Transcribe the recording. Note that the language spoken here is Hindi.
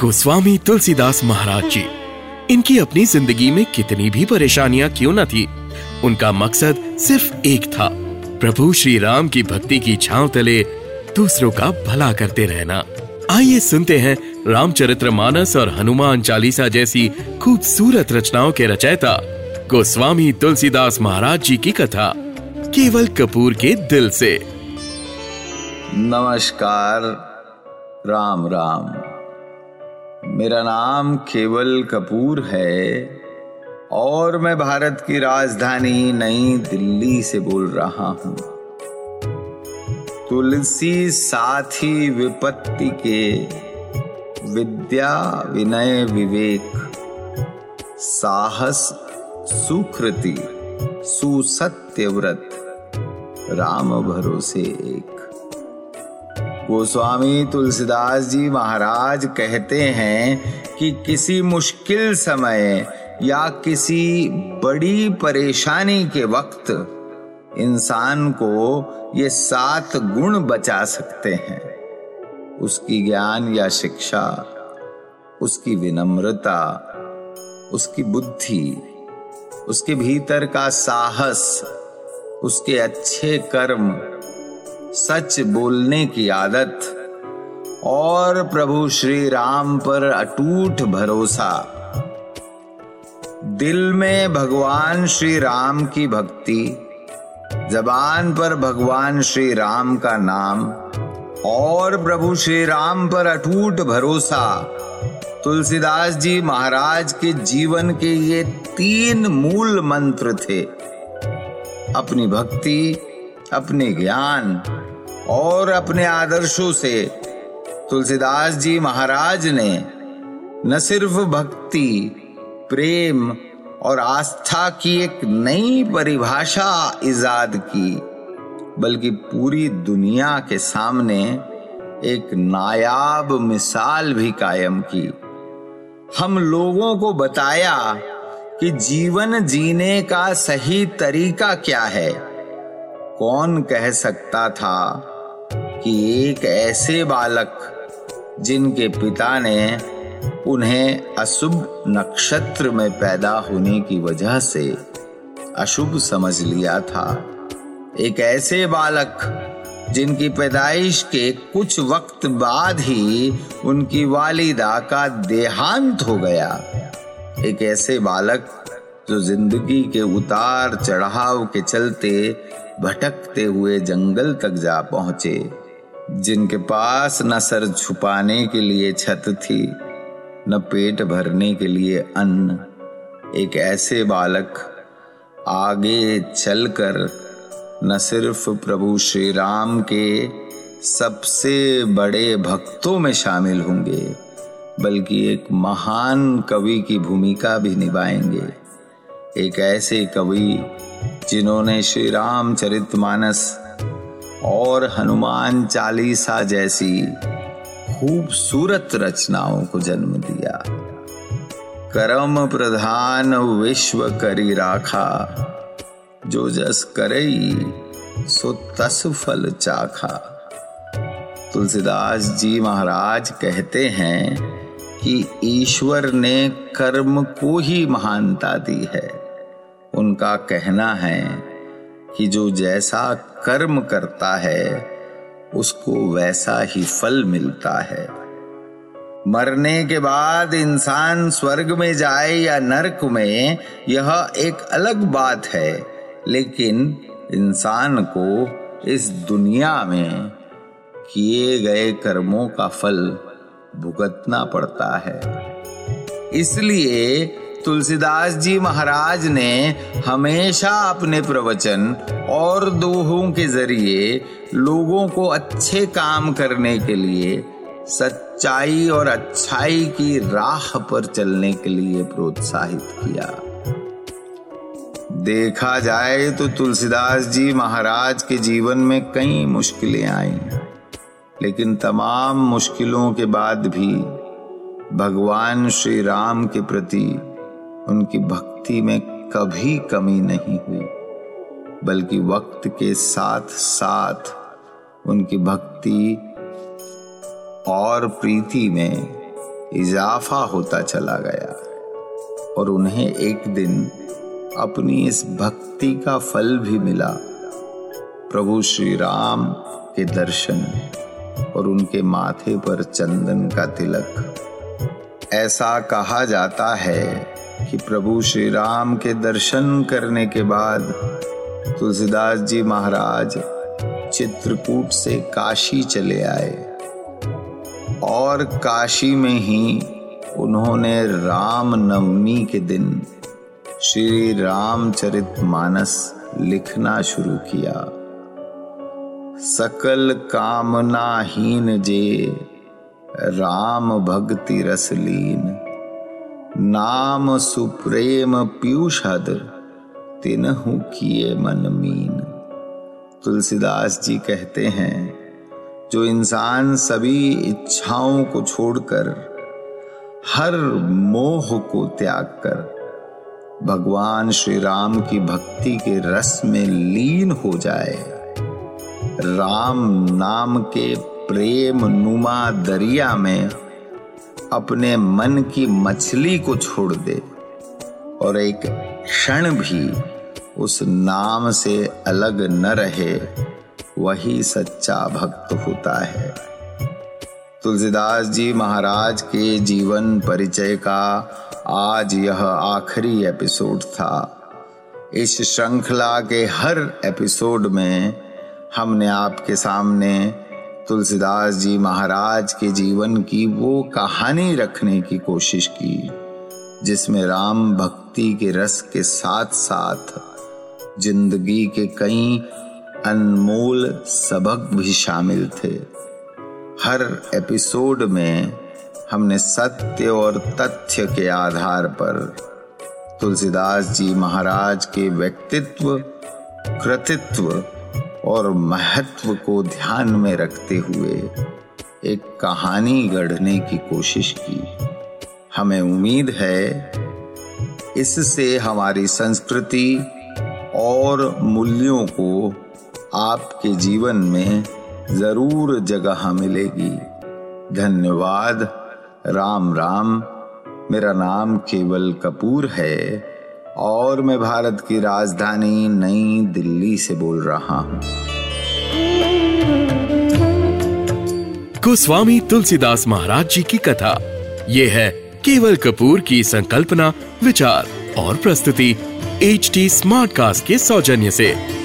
गोस्वामी तुलसीदास महाराज जी, इनकी अपनी ज़िंदगी में कितनी भी परेशानियाँ क्यों न थी, उनका मकसद सिर्फ़ एक था, प्रभु श्री राम की भक्ति की छांव तले दूसरों का भला करते रहना। आइए सुनते हैं रामचरित्र मानस और हनुमान चालीसा जैसी खूबसूरत रचनाओं के रचयिता गोस्वामी तुलसीदास महाराज जी की कथा, केवल कपूर के दिल से। नमस्कार, राम राम। मेरा नाम केवल कपूर है और मैं भारत की राजधानी नई दिल्ली से बोल रहा हूँ। तुलसी साथी विपत्ति के विद्या विनय विवेक, साहस सुकृति, सुसत्य व्रत, राम भरोसे एक। गोस्वामी तुलसीदास जी महाराज कहते हैं कि किसी मुश्किल समय या किसी बड़ी परेशानी के वक्त इंसान को ये सात गुण बचा सकते हैं। उसकी ज्ञान या शिक्षा, उसकी विनम्रता, उसकी बुद्धि, उसके भीतर का साहस, उसके अच्छे कर्म सच बोलने की आदत। और प्रभु श्री राम पर अटूट भरोसा। दिल में भगवान श्री राम की भक्ति, जबान पर भगवान श्री राम का नाम, और प्रभु श्री राम पर अटूट भरोसा। तुलसीदास जी महाराज के जीवन के ये तीन मूल मंत्र थे। अपनी भक्ति अपने ज्ञान और अपने आदर्शों से। तुलसीदास जी महाराज ने न सिर्फ़ भक्ति, प्रेम और आस्था की एक नई परिभाषा इजाद की, बल्कि पूरी दुनिया के सामने एक नायाब मिसाल भी कायम की। हम लोगों को बताया कि जीवन जीने का सही तरीका क्या है? कौन कह सकता था कि एक ऐसे बालक जिनके पिता ने उन्हें अशुभ नक्षत्र में पैदा होने की वजह से अशुभ समझ लिया था? एक ऐसे बालक जिनकी पैदाइश के कुछ वक्त बाद ही उनकी वालिदा का देहांत हो गया। एक ऐसे बालक जो ज़िंदगी के उतार चढ़ाव के चलते भटकते हुए जंगल तक जा पहुँचे, जिनके पास न सर छुपाने के लिए छत थी, न पेट भरने के लिए अन्न। एक ऐसे बालक आगे चलकर न सिर्फ़ प्रभु श्री राम के सबसे बड़े भक्तों में शामिल होंगे, बल्कि एक महान कवि की भूमिका भी निभाएँगे। एक ऐसे कवि जिन्होंने श्री राम चरित मानस और हनुमान चालीसा जैसी खूबसूरत रचनाओं को जन्म दिया। कर्म प्रधान विश्व करी राखा। जो जस करई, सो तस फल चाखा। तुलसीदास जी महाराज कहते हैं कि ईश्वर ने कर्म को ही महानता दी है। उनका कहना है कि जो जैसा कर्म करता है, उसको वैसा ही फल मिलता है। मरने के बाद इंसान स्वर्ग में जाए या नरक में, यह एक अलग बात है, लेकिन इंसान को इस दुनिया में किए गए कर्मों का फल भुगतना पड़ता है। इसलिए तुलसीदास जी महाराज ने हमेशा अपने प्रवचन और दोहों के ज़रिए लोगों को अच्छे काम करने के लिए, सच्चाई और अच्छाई की राह पर चलने के लिए प्रोत्साहित किया। देखा जाए तो तुलसीदास जी महाराज के जीवन में कई मुश्किलें आई, लेकिन तमाम मुश्किलों के बाद भी भगवान श्री राम के प्रति उनकी भक्ति में कभी कमी नहीं हुई, बल्कि वक्त के साथ साथ उनकी भक्ति और प्रीति में इजाफा होता चला गया और उन्हें एक दिन अपनी इस भक्ति का फल भी मिला। प्रभु श्री राम के दर्शन और उनके माथे पर चंदन का तिलक। ऐसा कहा जाता है कि प्रभु श्री राम के दर्शन करने के बाद तुलसीदास जी महाराज चित्रकूट से काशी चले आए। और काशी में ही उन्होंने राम नवमी के दिन श्री रामचरित मानस लिखना शुरू किया। सकल कामनाहीन जे राम भक्ति रसलीन। नाम सुप्रेम पीयूषद तिनहु किए मन मीन। तुलसीदास जी कहते हैं, जो इंसान सभी इच्छाओं को छोड़कर, हर मोह को त्याग कर, भगवान श्री राम की भक्ति के रस में लीन हो जाए। राम नाम के प्रेम नुमा दरिया में अपने मन की मछली को छोड़ दे। और एक क्षण भी उस नाम से अलग न रहे, वही सच्चा भक्त होता है। तुलसीदास जी महाराज के जीवन परिचय का आज यह आखिरी एपिसोड था। इस श्रृंखला के हर एपिसोड में हमने आपके सामने तुलसीदास जी महाराज के जीवन की वो कहानी रखने की कोशिश की, जिसमें राम भक्ति के रस के साथ साथ ज़िंदगी के कई अनमोल सबक भी शामिल थे। हर एपिसोड में हमने सत्य और तथ्य के आधार पर तुलसीदास जी महाराज के व्यक्तित्व, कृतित्व और महत्व को ध्यान में रखते हुए एक कहानी गढ़ने की कोशिश की। हमें उम्मीद है इससे हमारी संस्कृति और मूल्यों को आपके जीवन में ज़रूर जगह मिलेगी। धन्यवाद। राम राम। मेरा नाम केवल कपूर है। और मैं भारत की राजधानी नई दिल्ली से बोल रहा हूँ। कुस्वामी तुलसीदास महाराज जी की कथा। ये है केवल कपूर की संकल्पना, विचार और प्रस्तुति एच टी स्मार्ट कास्ट के सौजन्य से।